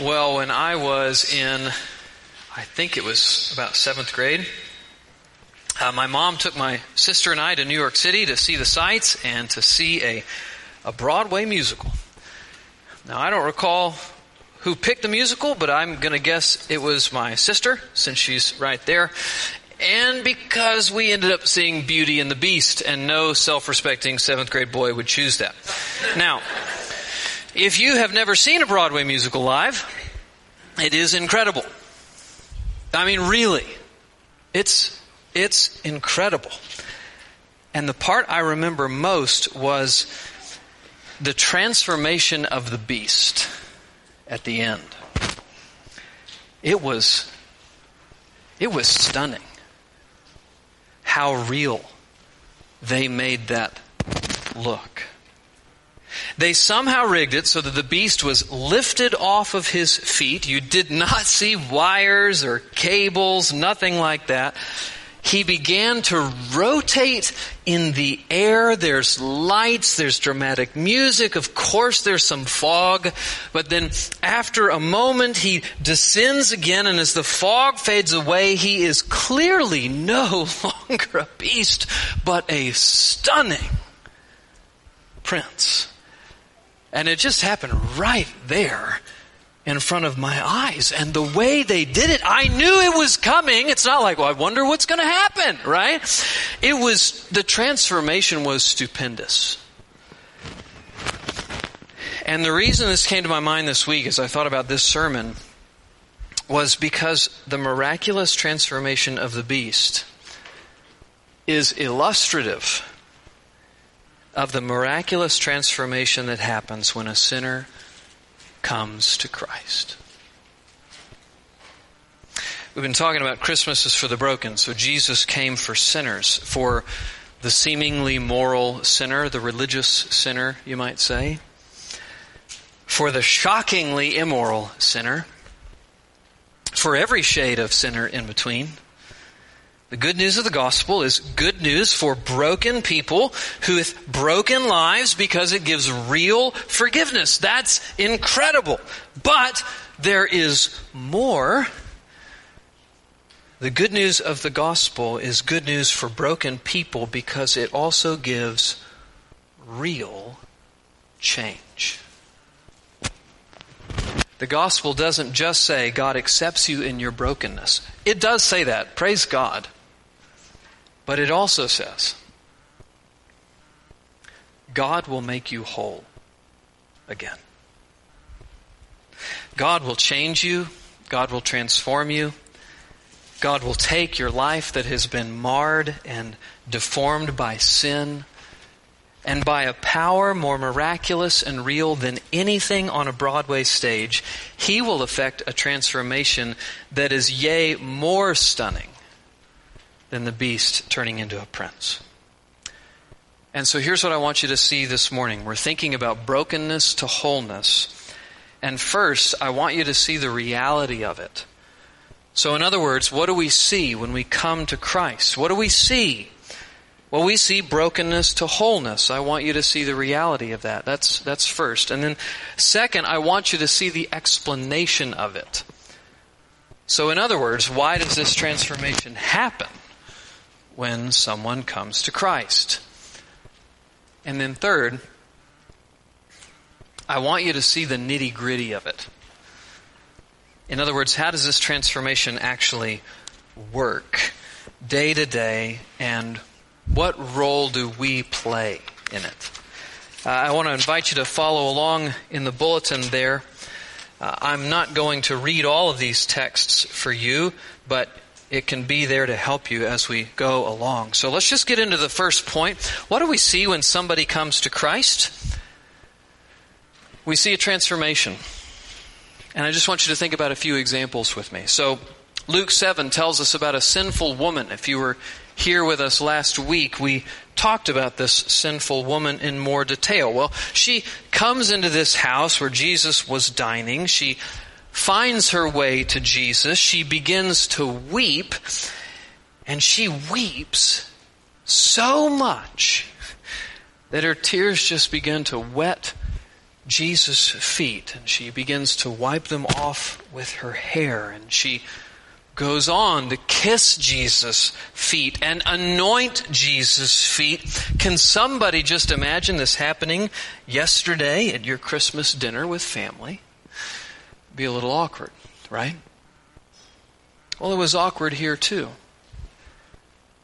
Well, when I was in, I think it was about seventh grade, uh, my mom took my sister and I to New York City to see the sights and to see a, a Broadway musical. Now, I don't recall who picked the musical, but I'm going to guess it was my sister, since she's right there. And because we ended up seeing Beauty and the Beast, and no self respecting seventh grade boy would choose that. Now, if you have never seen a Broadway musical live, it is incredible. I mean, really. It's, it's incredible. And the part I remember most was the transformation of the beast at the end. It was, it was stunning how real they made that look. They somehow rigged it so that the beast was lifted off of his feet. You did not see wires or cables, nothing like that. He began to rotate in the air. There's lights, there's dramatic music. Of course, there's some fog. But then after a moment, he descends again, and as the fog fades away, he is clearly no longer a beast, but a stunning prince. And it just happened right there in front of my eyes. And the way they did it, I knew it was coming. It's not like, well, I wonder what's going to happen, right? It was, the transformation was stupendous. And the reason this came to my mind this week as I thought about this sermon was because the miraculous transformation of the beast is illustrative of the miraculous transformation that happens when a sinner comes to Christ. We've been talking about Christmas is for the broken, so Jesus came for sinners, for the seemingly moral sinner, the religious sinner, you might say, for the shockingly immoral sinner, for every shade of sinner in between the good news of the gospel is good news for broken people who with broken lives because it gives real forgiveness. That's incredible. But there is more. The good news of the gospel is good news for broken people because it also gives real change. The gospel doesn't just say God accepts you in your brokenness. It does say that. Praise God. But it also says, God will make you whole again. God will change you. God will transform you. God will take your life that has been marred and deformed by sin and by a power more miraculous and real than anything on a Broadway stage, He will effect a transformation that is, yea, more stunning than the beast turning into a prince. And so here's what I want you to see this morning. We're thinking about brokenness to wholeness. And first, I want you to see the reality of it. So, in other words, what do we see when we come to Christ? What do we see? Well, we see brokenness to wholeness. I want you to see the reality of that. That's, that's first. And then, second, I want you to see the explanation of it. So, in other words, why does this transformation happen? When someone comes to Christ. And then, third, I want you to see the nitty gritty of it. In other words, how does this transformation actually work day to day, and what role do we play in it? Uh, I want to invite you to follow along in the bulletin there. Uh, I'm not going to read all of these texts for you, but it can be there to help you as we go along. So let's just get into the first point. What do we see when somebody comes to Christ? We see a transformation. And I just want you to think about a few examples with me. So Luke 7 tells us about a sinful woman. If you were here with us last week, we talked about this sinful woman in more detail. Well, she comes into this house where Jesus was dining. She finds her way to Jesus. She begins to weep, and she weeps so much that her tears just begin to wet Jesus' feet and she begins to wipe them off with her hair and she goes on to kiss Jesus' feet and anoint Jesus' feet. Can somebody just imagine this happening yesterday at your Christmas dinner with family? Be a little awkward, right? Well, it was awkward here too.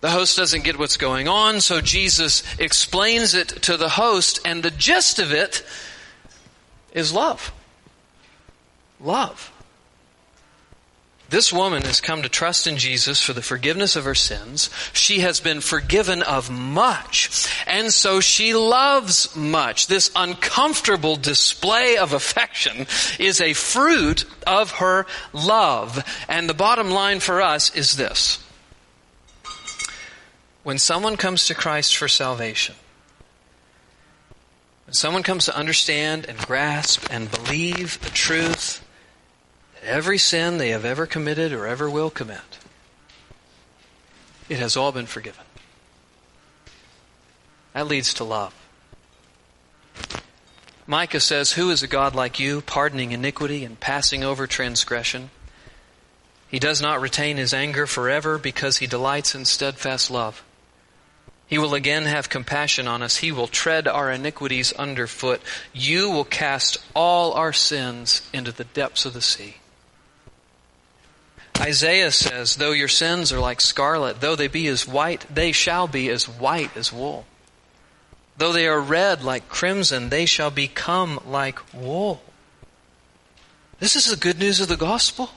The host doesn't get what's going on, so Jesus explains it to the host, and the gist of it is love. Love. This woman has come to trust in Jesus for the forgiveness of her sins. She has been forgiven of much, and so she loves much. This uncomfortable display of affection is a fruit of her love. And the bottom line for us is this. When someone comes to Christ for salvation, when someone comes to understand and grasp and believe the truth every sin they have ever committed or ever will commit, it has all been forgiven. That leads to love. Micah says, Who is a God like you, pardoning iniquity and passing over transgression? He does not retain his anger forever because he delights in steadfast love. He will again have compassion on us. He will tread our iniquities underfoot. You will cast all our sins into the depths of the sea. Isaiah says, Though your sins are like scarlet, though they be as white, they shall be as white as wool. Though they are red like crimson, they shall become like wool. This is the good news of the gospel.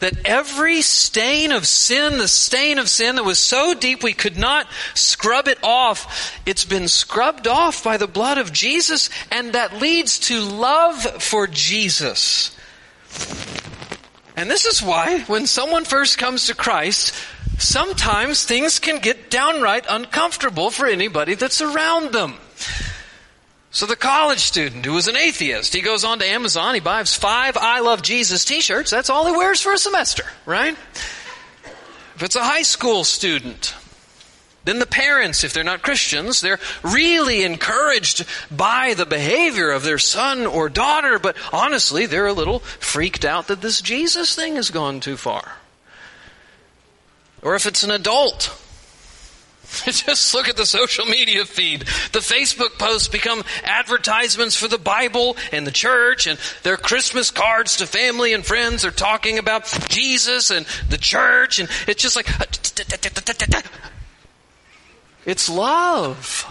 That every stain of sin, the stain of sin that was so deep we could not scrub it off, it's been scrubbed off by the blood of Jesus, and that leads to love for Jesus. And this is why, when someone first comes to Christ, sometimes things can get downright uncomfortable for anybody that's around them. So the college student who was an atheist, he goes on to Amazon, he buys five I Love Jesus t-shirts, that's all he wears for a semester, right? If it's a high school student, then the parents, if they're not Christians, they're really encouraged by the behavior of their son or daughter, but honestly, they're a little freaked out that this Jesus thing has gone too far. Or if it's an adult, just look at the social media feed. The Facebook posts become advertisements for the Bible and the church, and their Christmas cards to family and friends are talking about Jesus and the church, and it's just like, it's love.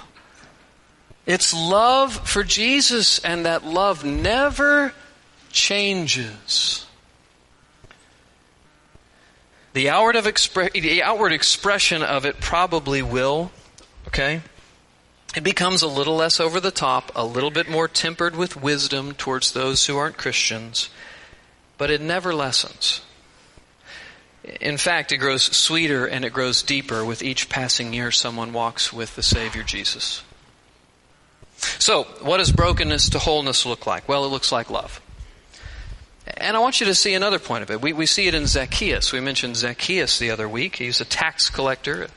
It's love for Jesus, and that love never changes. The outward, expre- the outward expression of it probably will, okay? It becomes a little less over the top, a little bit more tempered with wisdom towards those who aren't Christians, but it never lessens. In fact, it grows sweeter and it grows deeper with each passing year someone walks with the Savior Jesus. So, what does brokenness to wholeness look like? Well, it looks like love. And I want you to see another point of it. We, we see it in Zacchaeus. We mentioned Zacchaeus the other week. He's a tax collector,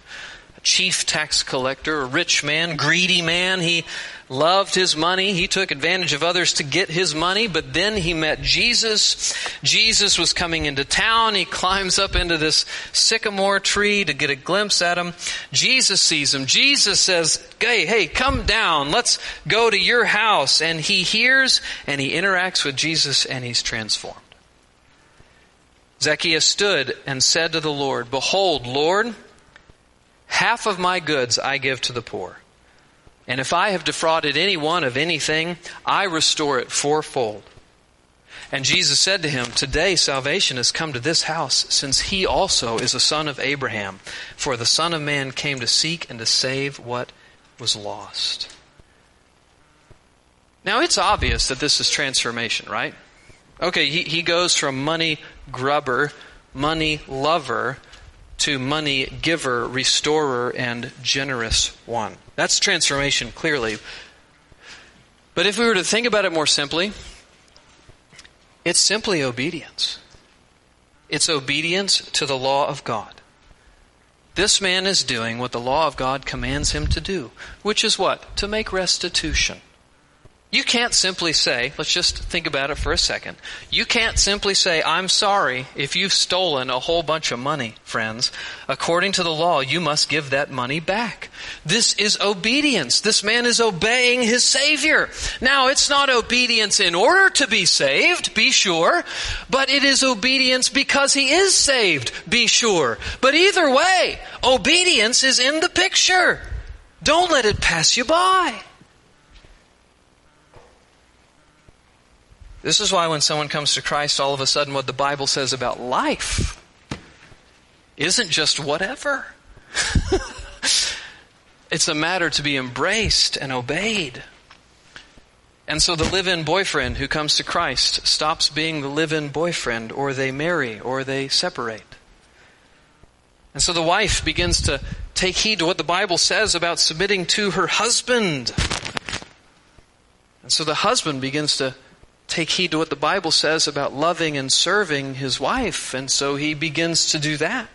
chief tax collector, a rich man, greedy man. He loved his money. He took advantage of others to get his money, but then he met Jesus. Jesus was coming into town. He climbs up into this sycamore tree to get a glimpse at him. Jesus sees him. Jesus says, Hey, hey, come down. Let's go to your house. And he hears and he interacts with Jesus and he's transformed. Zacchaeus stood and said to the Lord, Behold, Lord, half of my goods I give to the poor. And if I have defrauded anyone of anything, I restore it fourfold. And Jesus said to him, Today salvation has come to this house, since he also is a son of Abraham. For the Son of Man came to seek and to save what was lost. Now it's obvious that this is transformation, right? Okay, he, he goes from money grubber, money lover, to money giver, restorer, and generous one. That's transformation, clearly. But if we were to think about it more simply, it's simply obedience. It's obedience to the law of God. This man is doing what the law of God commands him to do, which is what? To make restitution. You can't simply say, let's just think about it for a second. You can't simply say, I'm sorry if you've stolen a whole bunch of money, friends. According to the law, you must give that money back. This is obedience. This man is obeying his Savior. Now, it's not obedience in order to be saved, be sure, but it is obedience because he is saved, be sure. But either way, obedience is in the picture. Don't let it pass you by. This is why when someone comes to Christ, all of a sudden what the Bible says about life isn't just whatever. it's a matter to be embraced and obeyed. And so the live in boyfriend who comes to Christ stops being the live in boyfriend, or they marry, or they separate. And so the wife begins to take heed to what the Bible says about submitting to her husband. And so the husband begins to take heed to what the Bible says about loving and serving his wife, and so he begins to do that.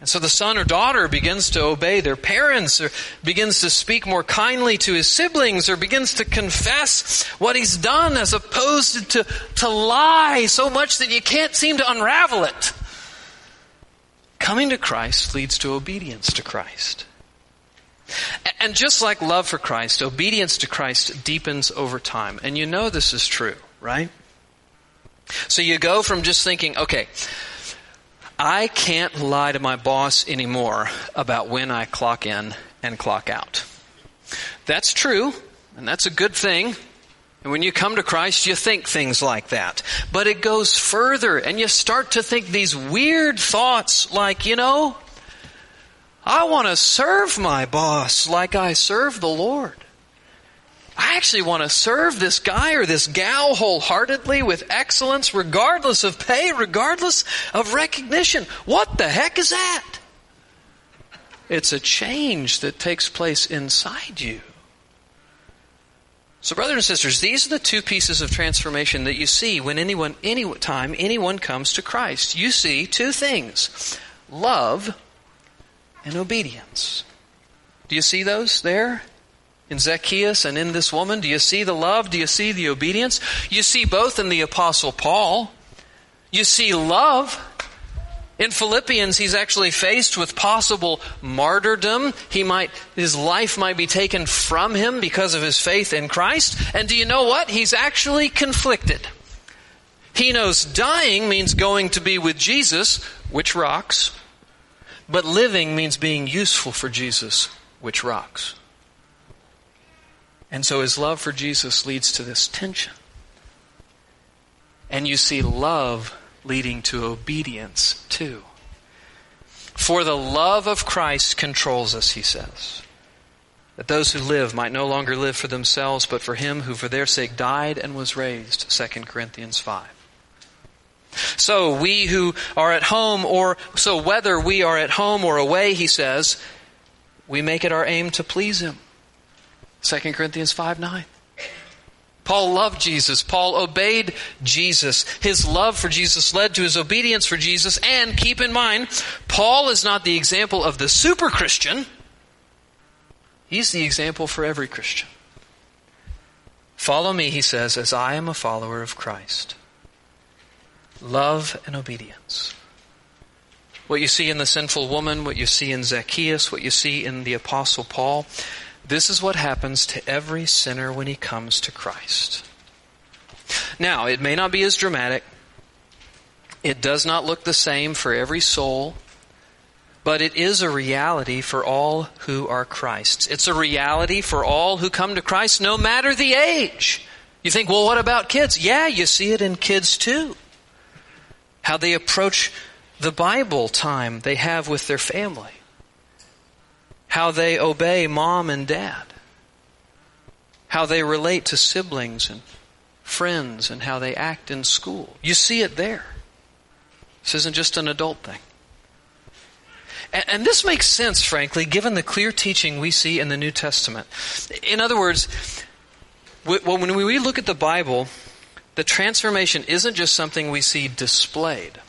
And so the son or daughter begins to obey their parents, or begins to speak more kindly to his siblings, or begins to confess what he's done as opposed to, to lie so much that you can't seem to unravel it. Coming to Christ leads to obedience to Christ. And just like love for Christ, obedience to Christ deepens over time. And you know this is true, right? So you go from just thinking, okay, I can't lie to my boss anymore about when I clock in and clock out. That's true, and that's a good thing. And when you come to Christ, you think things like that. But it goes further, and you start to think these weird thoughts like, you know, I want to serve my boss like I serve the Lord. I actually want to serve this guy or this gal wholeheartedly with excellence, regardless of pay, regardless of recognition. What the heck is that? It's a change that takes place inside you. So, brothers and sisters, these are the two pieces of transformation that you see when anyone, any time anyone comes to Christ. You see two things love and obedience. Do you see those there? In Zacchaeus and in this woman? Do you see the love? Do you see the obedience? You see both in the Apostle Paul. You see love. In Philippians, he's actually faced with possible martyrdom. He might, his life might be taken from him because of his faith in Christ. And do you know what? He's actually conflicted. He knows dying means going to be with Jesus, which rocks. But living means being useful for Jesus, which rocks. And so his love for Jesus leads to this tension. And you see love leading to obedience too. For the love of Christ controls us, he says. That those who live might no longer live for themselves, but for him who for their sake died and was raised. 2 Corinthians 5. So we who are at home or, so whether we are at home or away, he says, we make it our aim to please him. 2 Corinthians 5 9. Paul loved Jesus. Paul obeyed Jesus. His love for Jesus led to his obedience for Jesus. And keep in mind, Paul is not the example of the super Christian. He's the example for every Christian. Follow me, he says, as I am a follower of Christ love and obedience. What you see in the sinful woman, what you see in Zacchaeus, what you see in the Apostle Paul, this is what happens to every sinner when he comes to Christ. Now, it may not be as dramatic. It does not look the same for every soul, but it is a reality for all who are Christ's. It's a reality for all who come to Christ, no matter the age. You think, well, what about kids? Yeah, you see it in kids too how they approach the Bible time they have with their family, how they obey mom and dad, how they relate to siblings and friends, and how they act in school. You see it there. This isn't just an adult thing. And, this makes sense, frankly, given the clear teaching we see in the New Testament. In other words, when we look at the Bible, the transformation isn't just something we see displayed,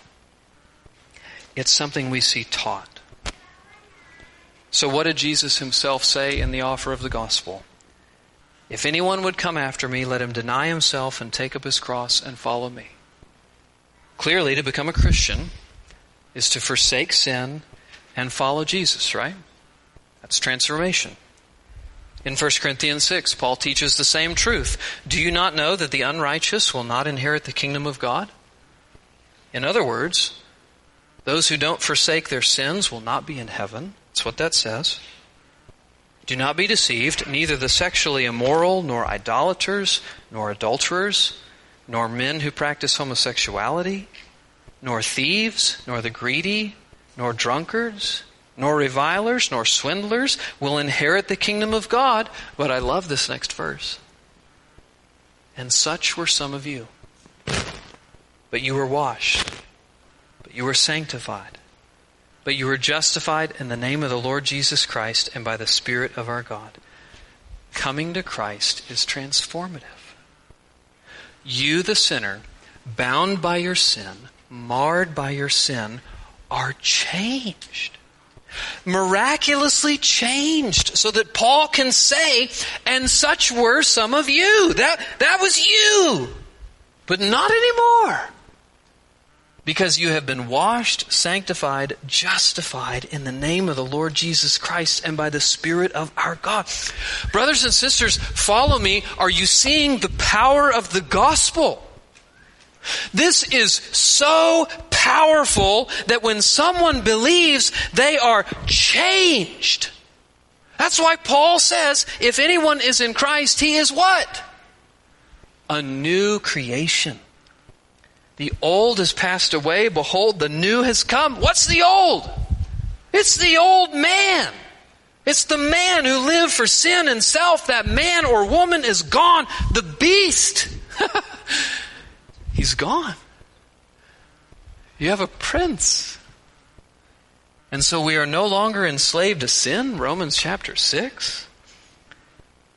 it's something we see taught. So, what did Jesus himself say in the offer of the gospel? If anyone would come after me, let him deny himself and take up his cross and follow me. Clearly, to become a Christian is to forsake sin and follow Jesus, right? That's transformation. In 1 Corinthians 6, Paul teaches the same truth. Do you not know that the unrighteous will not inherit the kingdom of God? In other words, those who don't forsake their sins will not be in heaven. That's what that says. Do not be deceived. Neither the sexually immoral, nor idolaters, nor adulterers, nor men who practice homosexuality, nor thieves, nor the greedy, nor drunkards, nor revilers, nor swindlers will inherit the kingdom of God. But I love this next verse. And such were some of you. But you were washed, but you were sanctified, but you were justified in the name of the Lord Jesus Christ and by the Spirit of our God. Coming to Christ is transformative. You, the sinner, bound by your sin, marred by your sin, are changed miraculously changed so that Paul can say, and such were some of you. That, that was you. But not anymore. Because you have been washed, sanctified, justified in the name of the Lord Jesus Christ and by the Spirit of our God. Brothers and sisters, follow me. Are you seeing the power of the gospel? This is so powerful that when someone believes, they are changed. That's why Paul says, if anyone is in Christ, he is what? A new creation. The old has passed away. Behold, the new has come. What's the old? It's the old man. It's the man who lived for sin and self. That man or woman is gone. The beast. He's gone. You have a prince. And so we are no longer enslaved to sin, Romans chapter 6.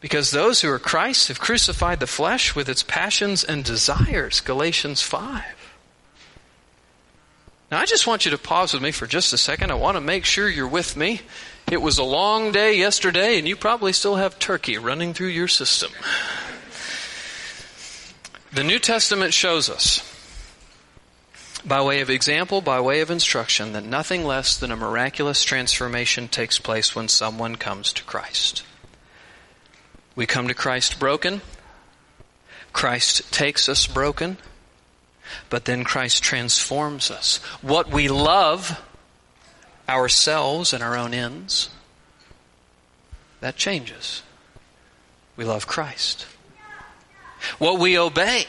Because those who are Christ have crucified the flesh with its passions and desires, Galatians 5. Now, I just want you to pause with me for just a second. I want to make sure you're with me. It was a long day yesterday, and you probably still have turkey running through your system. The New Testament shows us, by way of example, by way of instruction, that nothing less than a miraculous transformation takes place when someone comes to Christ. We come to Christ broken. Christ takes us broken. But then Christ transforms us. What we love, ourselves and our own ends, that changes. We love Christ. What we obey,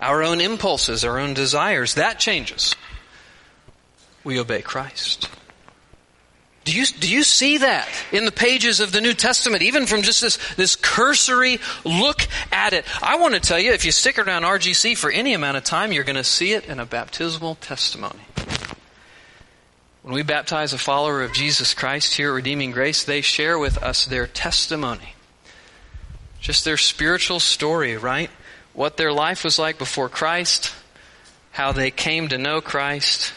our own impulses, our own desires, that changes. We obey Christ. Do you, do you see that in the pages of the New Testament, even from just this, this cursory look at it? I want to tell you, if you stick around RGC for any amount of time, you're going to see it in a baptismal testimony. When we baptize a follower of Jesus Christ here at Redeeming Grace, they share with us their testimony. Just their spiritual story, right? What their life was like before Christ, how they came to know Christ,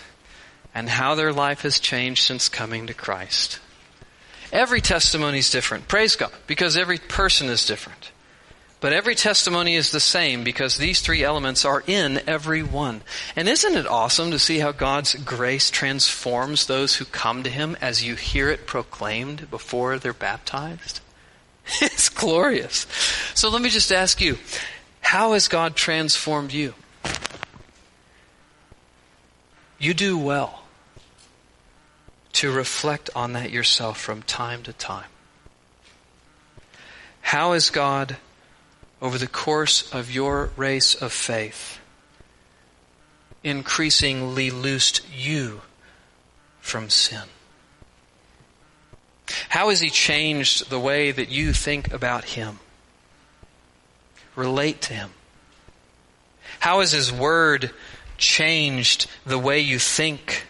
and how their life has changed since coming to Christ. Every testimony is different. Praise God, because every person is different. But every testimony is the same because these three elements are in every one. And isn't it awesome to see how God's grace transforms those who come to Him as you hear it proclaimed before they're baptized? It's glorious. So let me just ask you, how has God transformed you? You do well to reflect on that yourself from time to time. How has God, over the course of your race of faith, increasingly loosed you from sin? How has He changed the way that you think about Him? Relate to Him. How has His Word changed the way you think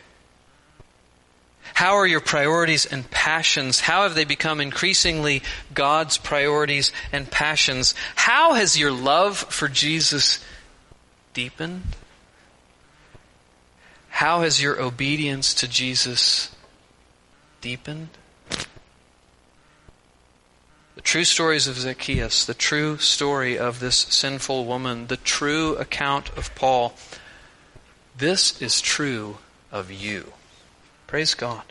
how are your priorities and passions? How have they become increasingly God's priorities and passions? How has your love for Jesus deepened? How has your obedience to Jesus deepened? The true stories of Zacchaeus, the true story of this sinful woman, the true account of Paul. This is true of you. Praise God.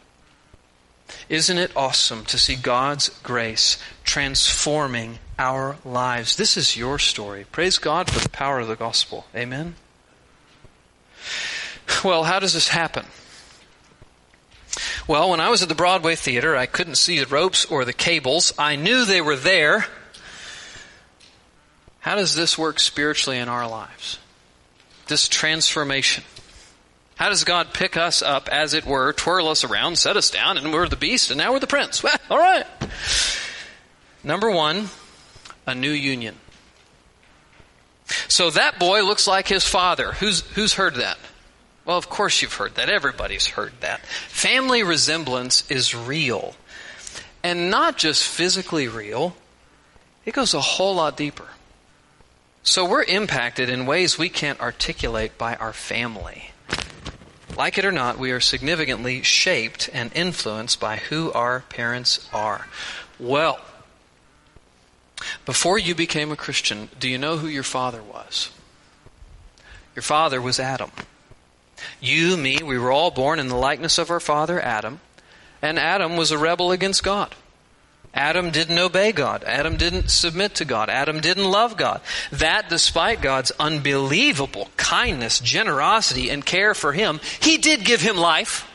Isn't it awesome to see God's grace transforming our lives? This is your story. Praise God for the power of the gospel. Amen. Well, how does this happen? Well, when I was at the Broadway Theater, I couldn't see the ropes or the cables. I knew they were there. How does this work spiritually in our lives? This transformation. How does God pick us up, as it were, twirl us around, set us down, and we're the beast, and now we're the prince? Well, all right. Number one, a new union. So that boy looks like his father. Who's, who's heard that? Well, of course you've heard that. Everybody's heard that. Family resemblance is real. And not just physically real, it goes a whole lot deeper. So we're impacted in ways we can't articulate by our family. Like it or not, we are significantly shaped and influenced by who our parents are. Well, before you became a Christian, do you know who your father was? Your father was Adam. You, me, we were all born in the likeness of our father Adam, and Adam was a rebel against God. Adam didn't obey God. Adam didn't submit to God. Adam didn't love God. That, despite God's unbelievable kindness, generosity, and care for him, he did give him life.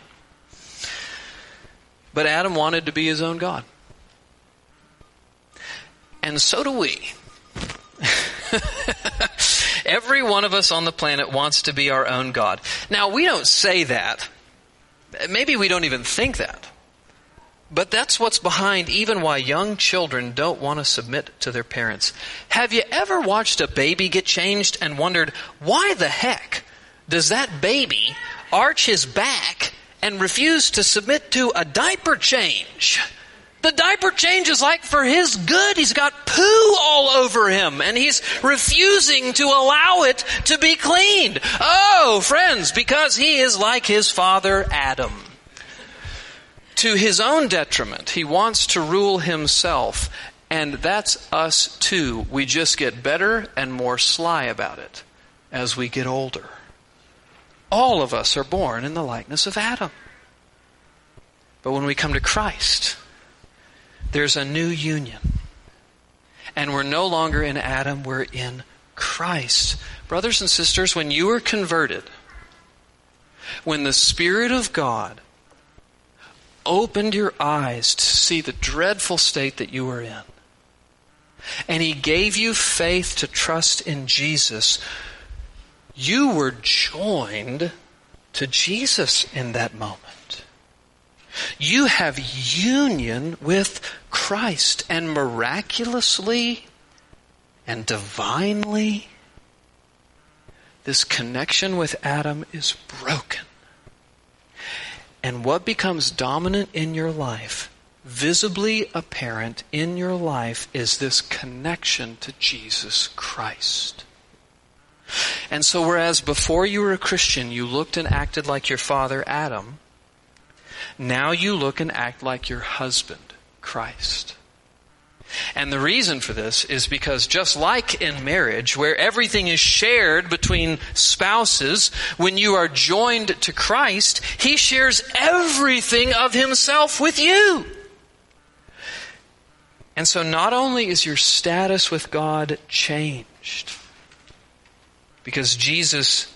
But Adam wanted to be his own God. And so do we. Every one of us on the planet wants to be our own God. Now, we don't say that. Maybe we don't even think that. But that's what's behind even why young children don't want to submit to their parents. Have you ever watched a baby get changed and wondered, why the heck does that baby arch his back and refuse to submit to a diaper change? The diaper change is like for his good. He's got poo all over him and he's refusing to allow it to be cleaned. Oh, friends, because he is like his father Adam. To his own detriment, he wants to rule himself and that's us too. We just get better and more sly about it as we get older. All of us are born in the likeness of Adam. But when we come to Christ, there's a new union. And we're no longer in Adam, we're in Christ. Brothers and sisters, when you were converted, when the Spirit of God opened your eyes to see the dreadful state that you were in, and He gave you faith to trust in Jesus, you were joined to Jesus in that moment. You have union with Christ, and miraculously and divinely, this connection with Adam is broken. And what becomes dominant in your life, visibly apparent in your life, is this connection to Jesus Christ. And so, whereas before you were a Christian, you looked and acted like your father Adam, now you look and act like your husband, Christ. And the reason for this is because just like in marriage, where everything is shared between spouses, when you are joined to Christ, He shares everything of Himself with you. And so not only is your status with God changed, because Jesus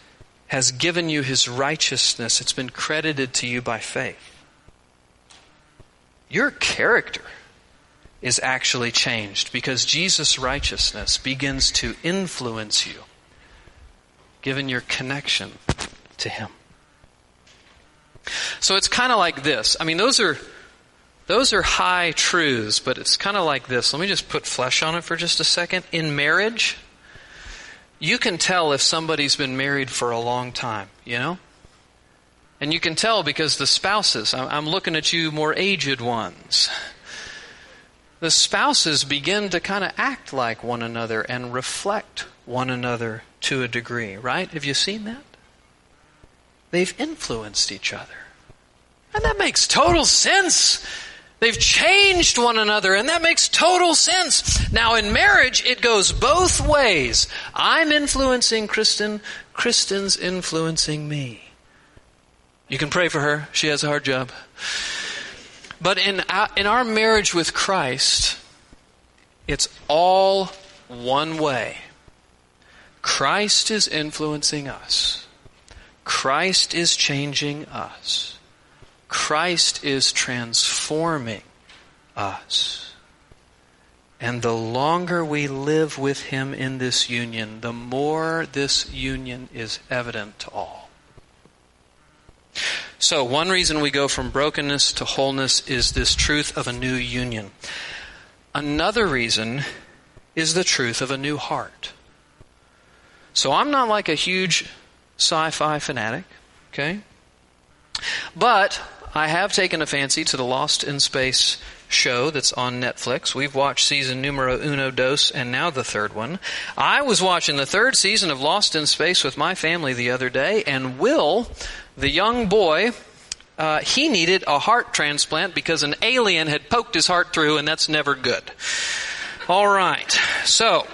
has given you His righteousness, it's been credited to you by faith your character is actually changed because Jesus' righteousness begins to influence you, given your connection to Him. So it's kind of like this. I mean, those are those are high truths, but it's kind of like this. Let me just put flesh on it for just a second. In marriage, you can tell if somebody's been married for a long time, you know? And you can tell because the spouses, I'm looking at you more aged ones. The spouses begin to kind of act like one another and reflect one another to a degree, right? Have you seen that? They've influenced each other. And that makes total sense They've changed one another, and that makes total sense. Now, in marriage, it goes both ways. I'm influencing Kristen, Kristen's influencing me. You can pray for her. She has a hard job. But in our, in our marriage with Christ, it's all one way. Christ is influencing us. Christ is changing us. Christ is transforming us. And the longer we live with Him in this union, the more this union is evident to all. So, one reason we go from brokenness to wholeness is this truth of a new union. Another reason is the truth of a new heart. So, I'm not like a huge sci fi fanatic, okay? But I have taken a fancy to the Lost in Space show that's on Netflix. We've watched season numero uno dos and now the third one. I was watching the third season of Lost in Space with my family the other day, and Will, the young boy, uh, he needed a heart transplant because an alien had poked his heart through, and that's never good. All right. So,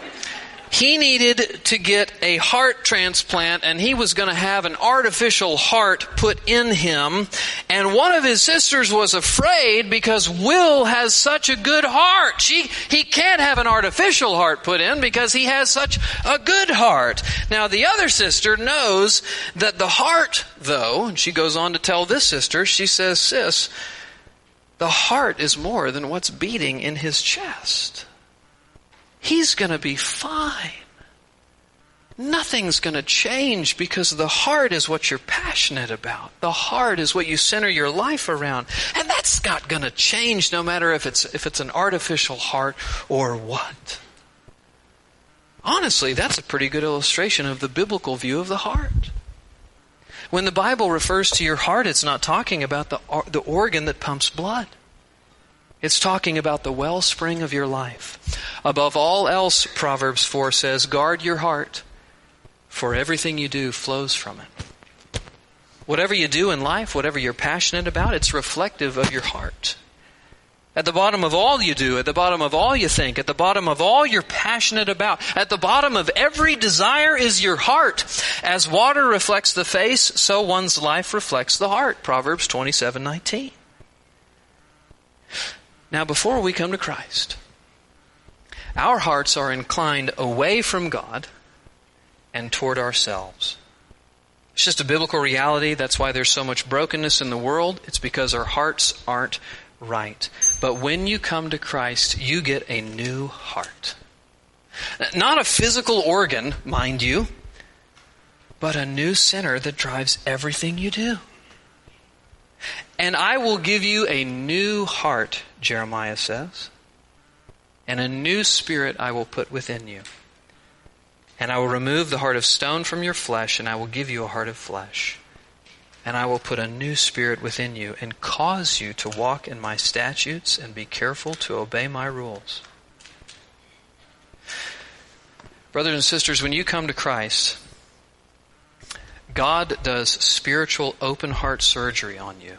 he needed to get a heart transplant and he was going to have an artificial heart put in him. And one of his sisters was afraid because Will has such a good heart. She, he can't have an artificial heart put in because he has such a good heart. Now the other sister knows that the heart though, and she goes on to tell this sister, she says, sis, the heart is more than what's beating in his chest. He's going to be fine. Nothing's going to change because the heart is what you're passionate about. The heart is what you center your life around. And that's not going to change no matter if it's, if it's an artificial heart or what. Honestly, that's a pretty good illustration of the biblical view of the heart. When the Bible refers to your heart, it's not talking about the, the organ that pumps blood. It's talking about the wellspring of your life. Above all else, Proverbs 4 says, guard your heart, for everything you do flows from it. Whatever you do in life, whatever you're passionate about, it's reflective of your heart. At the bottom of all you do, at the bottom of all you think, at the bottom of all you're passionate about, at the bottom of every desire is your heart. As water reflects the face, so one's life reflects the heart. Proverbs 27:19. Now, before we come to Christ, our hearts are inclined away from God and toward ourselves. It's just a biblical reality. That's why there's so much brokenness in the world. It's because our hearts aren't right. But when you come to Christ, you get a new heart. Not a physical organ, mind you, but a new center that drives everything you do. And I will give you a new heart, Jeremiah says, and a new spirit I will put within you. And I will remove the heart of stone from your flesh, and I will give you a heart of flesh. And I will put a new spirit within you, and cause you to walk in my statutes, and be careful to obey my rules. Brothers and sisters, when you come to Christ, God does spiritual open heart surgery on you.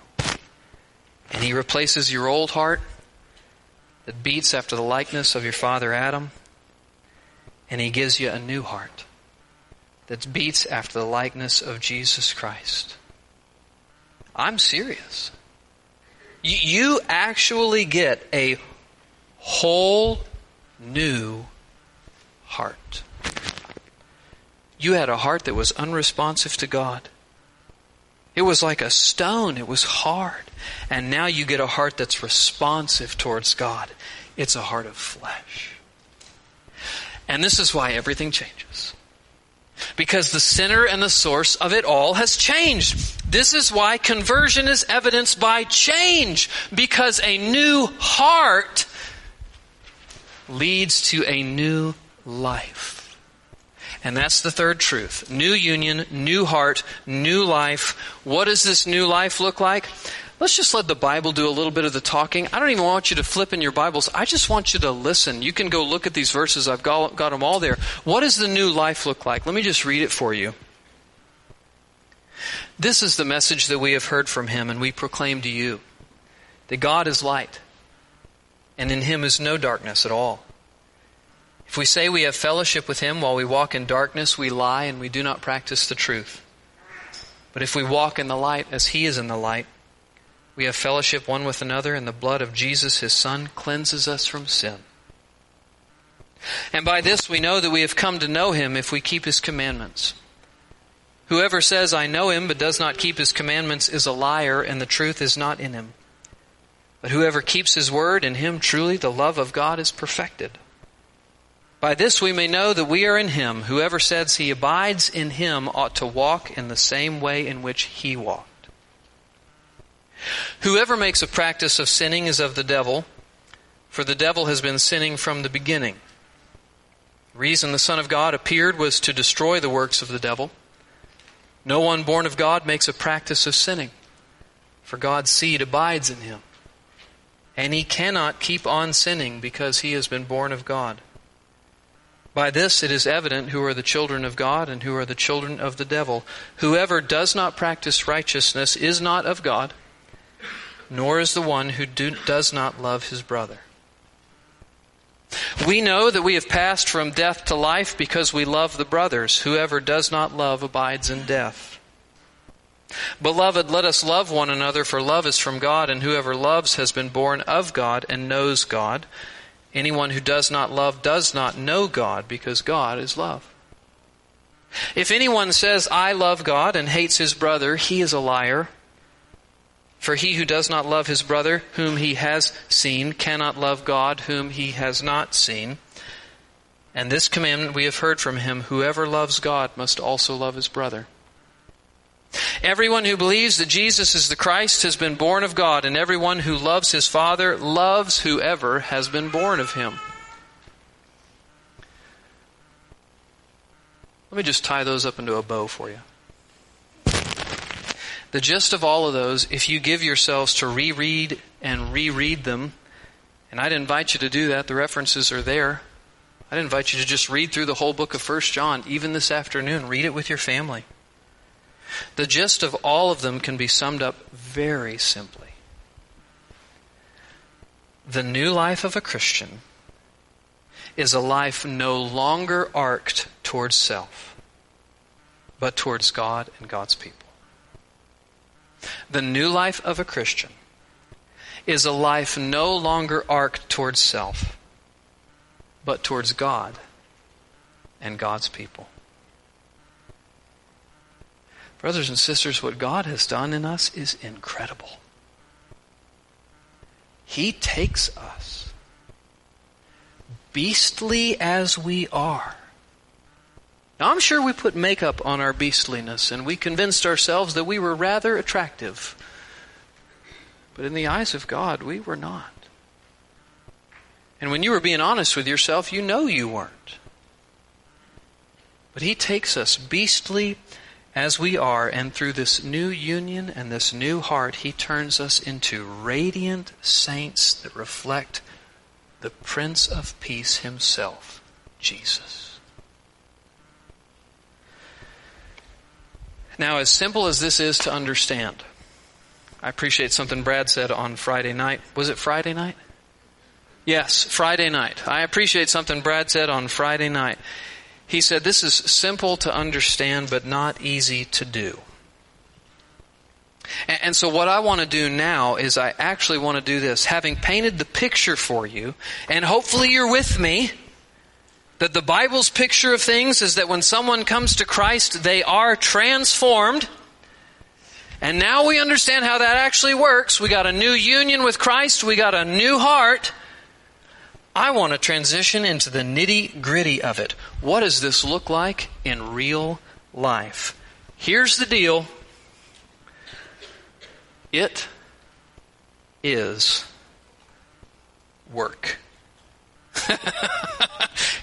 And He replaces your old heart that beats after the likeness of your father Adam, and He gives you a new heart that beats after the likeness of Jesus Christ. I'm serious. You actually get a whole new heart. You had a heart that was unresponsive to God. It was like a stone. It was hard. And now you get a heart that's responsive towards God. It's a heart of flesh. And this is why everything changes. Because the center and the source of it all has changed. This is why conversion is evidenced by change. Because a new heart leads to a new life. And that's the third truth. New union, new heart, new life. What does this new life look like? Let's just let the Bible do a little bit of the talking. I don't even want you to flip in your Bibles. I just want you to listen. You can go look at these verses. I've got, got them all there. What does the new life look like? Let me just read it for you. This is the message that we have heard from him and we proclaim to you that God is light and in him is no darkness at all. If we say we have fellowship with him while we walk in darkness, we lie and we do not practice the truth. But if we walk in the light as he is in the light, we have fellowship one with another, and the blood of Jesus, his Son, cleanses us from sin. And by this we know that we have come to know him if we keep his commandments. Whoever says, I know him, but does not keep his commandments is a liar, and the truth is not in him. But whoever keeps his word, in him truly the love of God is perfected. By this we may know that we are in him. Whoever says he abides in him ought to walk in the same way in which he walked. Whoever makes a practice of sinning is of the devil, for the devil has been sinning from the beginning. The reason the Son of God appeared was to destroy the works of the devil. No one born of God makes a practice of sinning, for God's seed abides in him and he cannot keep on sinning because he has been born of God. By this it is evident who are the children of God and who are the children of the devil. Whoever does not practice righteousness is not of God, nor is the one who do, does not love his brother. We know that we have passed from death to life because we love the brothers. Whoever does not love abides in death. Beloved, let us love one another, for love is from God, and whoever loves has been born of God and knows God. Anyone who does not love does not know God, because God is love. If anyone says, I love God, and hates his brother, he is a liar. For he who does not love his brother, whom he has seen, cannot love God, whom he has not seen. And this commandment we have heard from him whoever loves God must also love his brother. Everyone who believes that Jesus is the Christ has been born of God, and everyone who loves his Father loves whoever has been born of him. Let me just tie those up into a bow for you. The gist of all of those, if you give yourselves to reread and reread them, and I'd invite you to do that, the references are there. I'd invite you to just read through the whole book of 1 John, even this afternoon. Read it with your family. The gist of all of them can be summed up very simply. The new life of a Christian is a life no longer arced towards self, but towards God and God's people. The new life of a Christian is a life no longer arced towards self, but towards God and God's people. Brothers and sisters, what God has done in us is incredible. He takes us, beastly as we are. Now, I'm sure we put makeup on our beastliness and we convinced ourselves that we were rather attractive. But in the eyes of God, we were not. And when you were being honest with yourself, you know you weren't. But He takes us, beastly as we are, and through this new union and this new heart, He turns us into radiant saints that reflect the Prince of Peace Himself, Jesus. Now, as simple as this is to understand, I appreciate something Brad said on Friday night. Was it Friday night? Yes, Friday night. I appreciate something Brad said on Friday night. He said, This is simple to understand, but not easy to do. And so, what I want to do now is I actually want to do this. Having painted the picture for you, and hopefully you're with me, that the Bible's picture of things is that when someone comes to Christ, they are transformed. And now we understand how that actually works. We got a new union with Christ, we got a new heart. I want to transition into the nitty gritty of it. What does this look like in real life? Here's the deal it is work.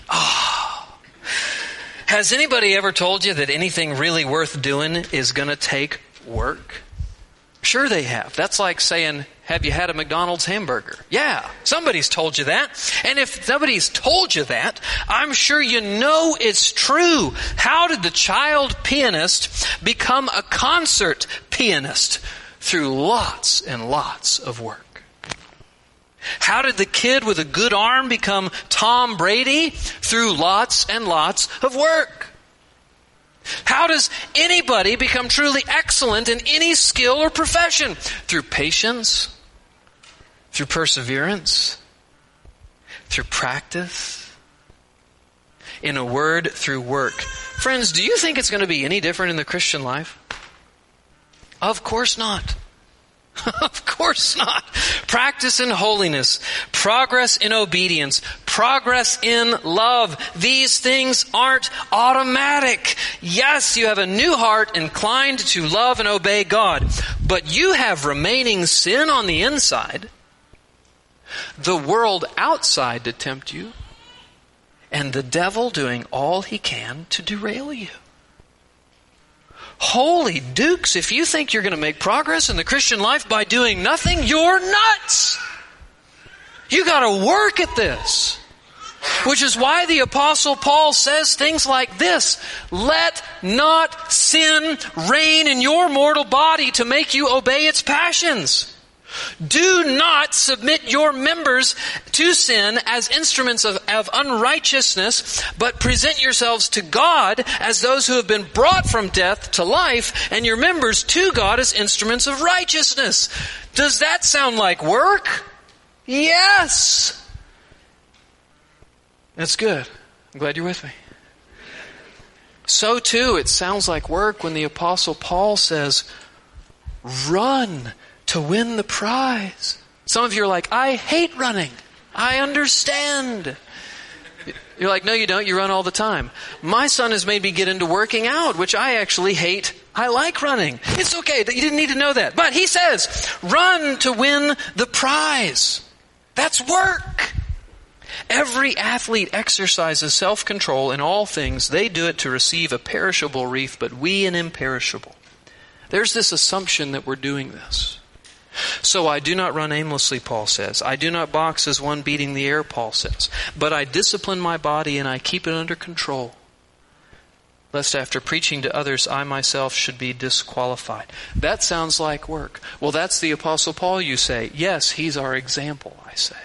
oh. Has anybody ever told you that anything really worth doing is going to take work? Sure, they have. That's like saying, have you had a McDonald's hamburger? Yeah, somebody's told you that. And if somebody's told you that, I'm sure you know it's true. How did the child pianist become a concert pianist? Through lots and lots of work. How did the kid with a good arm become Tom Brady? Through lots and lots of work. How does anybody become truly excellent in any skill or profession? Through patience, through perseverance, through practice, in a word, through work. Friends, do you think it's going to be any different in the Christian life? Of course not. of course not. Practice in holiness, progress in obedience, progress in love. These things aren't automatic. Yes, you have a new heart inclined to love and obey God, but you have remaining sin on the inside, the world outside to tempt you, and the devil doing all he can to derail you. Holy dukes, if you think you're going to make progress in the Christian life by doing nothing, you're nuts. You got to work at this. Which is why the apostle Paul says things like this. Let not sin reign in your mortal body to make you obey its passions. Do not submit your members to sin as instruments of, of, unrighteousness, but present yourselves to God as those who have been brought from death to life, and your members to God as instruments of righteousness. Does that sound like work? Yes! That's good. I'm glad you're with me. So too, it sounds like work when the apostle Paul says, run to win the prize. Some of you are like, I hate running. I understand. You're like, no, you don't. You run all the time. My son has made me get into working out, which I actually hate. I like running. It's okay that you didn't need to know that. But he says, run to win the prize. That's work. Every athlete exercises self control in all things. They do it to receive a perishable wreath, but we an imperishable. There's this assumption that we're doing this. So I do not run aimlessly, Paul says. I do not box as one beating the air, Paul says. But I discipline my body and I keep it under control. Lest after preaching to others, I myself should be disqualified. That sounds like work. Well, that's the Apostle Paul, you say. Yes, he's our example, I say.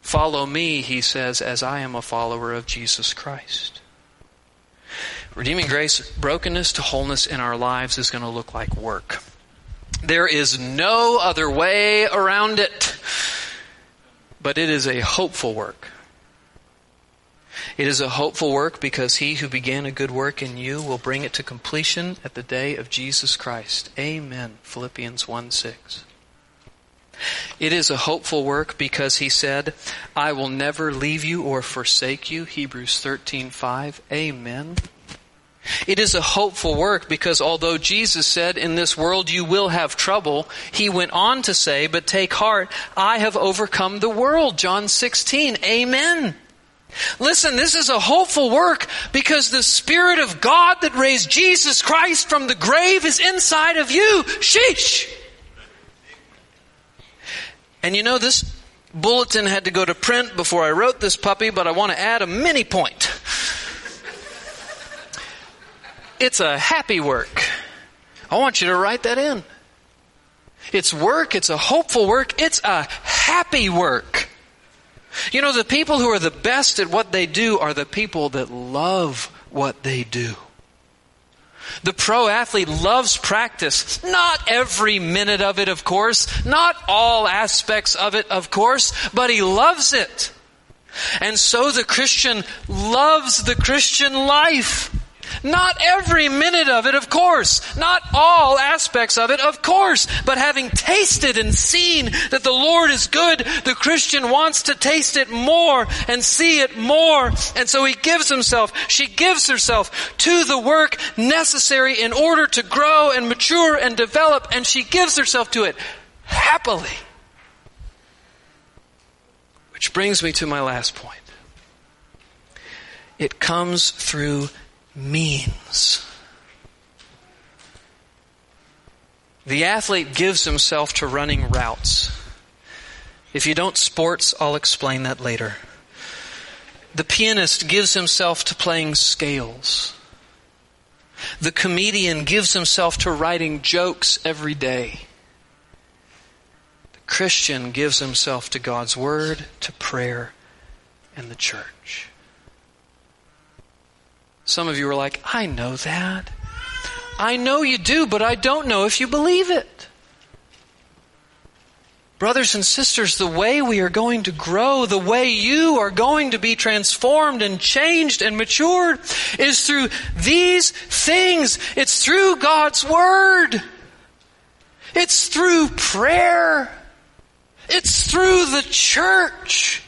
Follow me, he says, as I am a follower of Jesus Christ. Redeeming grace, brokenness to wholeness in our lives is going to look like work. There is no other way around it. But it is a hopeful work. It is a hopeful work because he who began a good work in you will bring it to completion at the day of Jesus Christ. Amen. Philippians 1 6. It is a hopeful work because he said, I will never leave you or forsake you. Hebrews 13 5. Amen. It is a hopeful work because although Jesus said, in this world you will have trouble, he went on to say, but take heart, I have overcome the world. John 16. Amen. Listen, this is a hopeful work because the Spirit of God that raised Jesus Christ from the grave is inside of you. Sheesh! And you know, this bulletin had to go to print before I wrote this puppy, but I want to add a mini point. It's a happy work. I want you to write that in. It's work, it's a hopeful work, it's a happy work. You know, the people who are the best at what they do are the people that love what they do. The pro athlete loves practice. Not every minute of it, of course. Not all aspects of it, of course. But he loves it. And so the Christian loves the Christian life. Not every minute of it, of course. Not all aspects of it, of course. But having tasted and seen that the Lord is good, the Christian wants to taste it more and see it more. And so he gives himself, she gives herself to the work necessary in order to grow and mature and develop, and she gives herself to it happily. Which brings me to my last point. It comes through means. The athlete gives himself to running routes. If you don't sports, I'll explain that later. The pianist gives himself to playing scales. The comedian gives himself to writing jokes every day. The Christian gives himself to God's Word, to prayer, and the church. Some of you are like, I know that. I know you do, but I don't know if you believe it. Brothers and sisters, the way we are going to grow, the way you are going to be transformed and changed and matured is through these things. It's through God's Word. It's through prayer. It's through the church.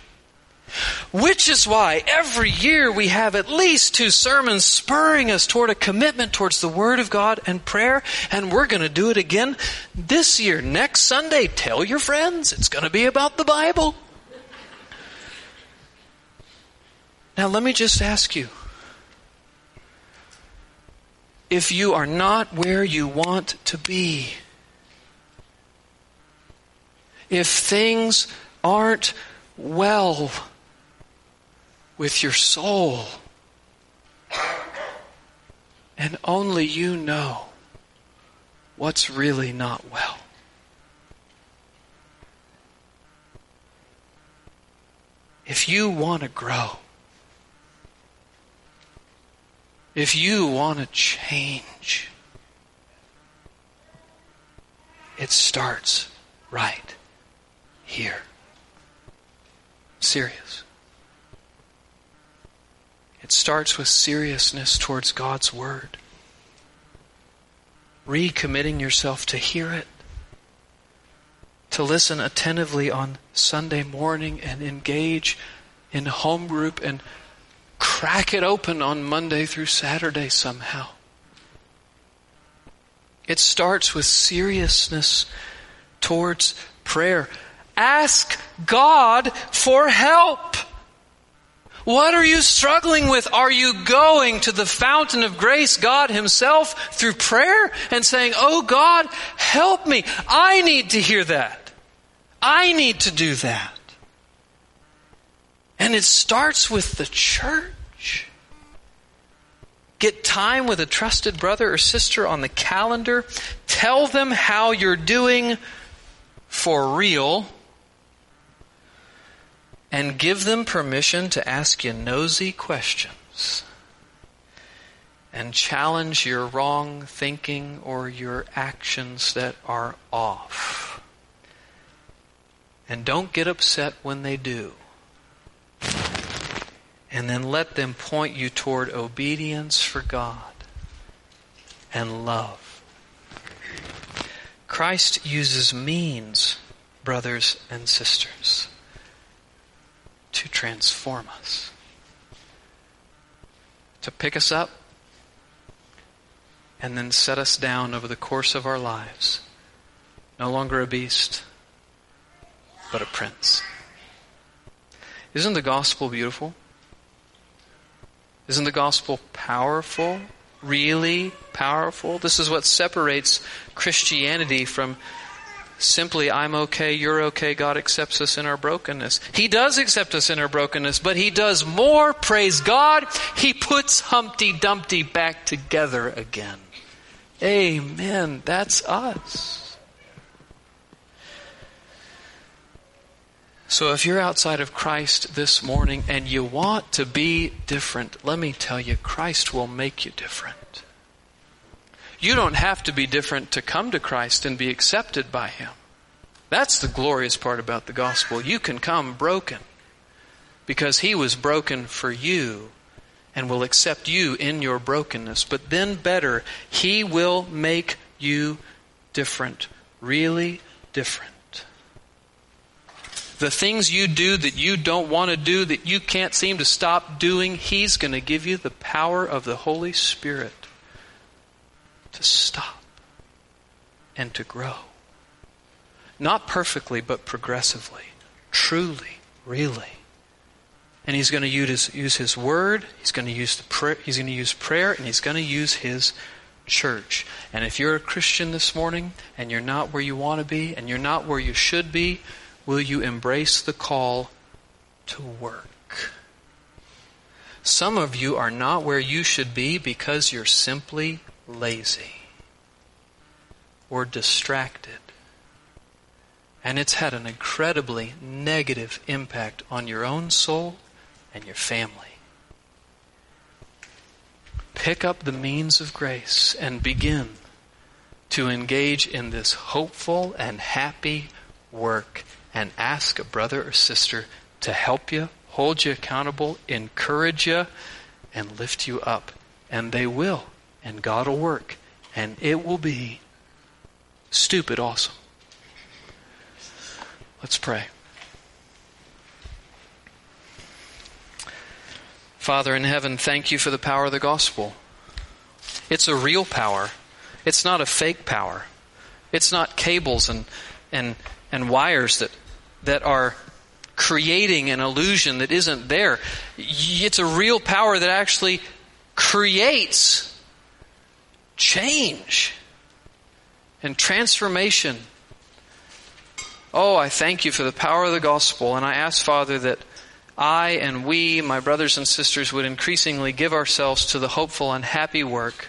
Which is why every year we have at least two sermons spurring us toward a commitment towards the Word of God and prayer, and we're going to do it again this year. Next Sunday, tell your friends it's going to be about the Bible. Now, let me just ask you if you are not where you want to be, if things aren't well, with your soul. And only you know what's really not well. If you want to grow, if you want to change, it starts right here. Serious. It starts with seriousness towards God's Word. Recommitting yourself to hear it, to listen attentively on Sunday morning and engage in home group and crack it open on Monday through Saturday somehow. It starts with seriousness towards prayer. Ask God for help. What are you struggling with? Are you going to the fountain of grace, God Himself, through prayer and saying, Oh God, help me. I need to hear that. I need to do that. And it starts with the church. Get time with a trusted brother or sister on the calendar. Tell them how you're doing for real and give them permission to ask you nosy questions and challenge your wrong thinking or your actions that are off. And don't get upset when they do. And then let them point you toward obedience for God and love. Christ uses means, brothers and sisters to transform us, to pick us up, and then set us down over the course of our lives. No longer a beast, but a prince. Isn't the gospel beautiful? Isn't the gospel powerful? Really powerful? This is what separates Christianity from simply, I'm okay, you're okay, God accepts us in our brokenness. He does accept us in our brokenness, but He does more, praise God. He puts Humpty Dumpty back together again. Amen. That's us. So if you're outside of Christ this morning and you want to be different, let me tell you, Christ will make you different. You don't have to be different to come to Christ and be accepted by Him. That's the glorious part about the gospel. You can come broken because He was broken for you and will accept you in your brokenness. But then, better, He will make you different. Really different. The things you do that you don't want to do, that you can't seem to stop doing, He's going to give you the power of the Holy Spirit to stop and to grow. Not perfectly, but progressively. Truly, really. And he's going to use, use his word, he's going to use the prayer, he's going to use prayer, and he's going to use his church. And if you're a Christian this morning and you're not where you want to be and you're not where you should be, will you embrace the call to work? Some of you are not where you should be because you're simply lazy or distracted. And it's had an incredibly negative impact on your own soul and your family. Pick up the means of grace and begin to engage in this hopeful and happy work and ask a brother or sister to help you, hold you accountable, encourage you, and lift you up. And they will. And God will work. And it will be stupid awesome. Let's pray. Father in heaven, thank you for the power of the gospel. It's a real power. It's not a fake power. It's not cables and, and, and wires that, that are creating an illusion that isn't there. It's a real power that actually creates change and transformation. Oh, I thank you for the power of the gospel, and I ask, Father, that I and we, my brothers and sisters, would increasingly give ourselves to the hopeful and happy work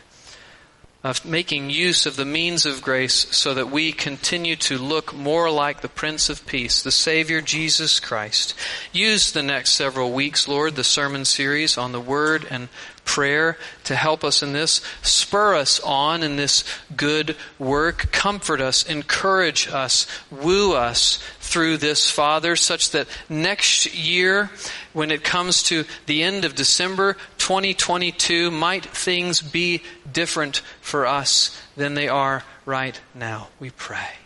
of making use of the means of grace so that we continue to look more like the Prince of Peace, the Savior Jesus Christ. Use the next several weeks, Lord, the sermon series on the Word and prayer to help us in this. Spur us on in this good work. Comfort us, encourage us, woo us through this, Father, such that next year, when it comes to the end of December 2022, might things be different for us than they are right now. We pray.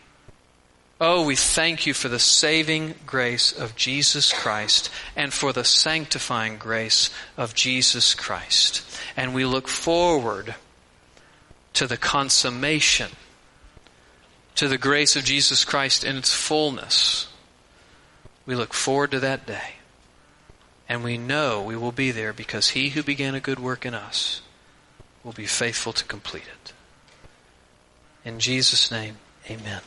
Oh, we thank you for the saving grace of Jesus Christ and for the sanctifying grace of Jesus Christ. And we look forward to the consummation, to the grace of Jesus Christ in its fullness. We look forward to that day. And we know we will be there because he who began a good work in us will be faithful to complete it. In Jesus' name, amen.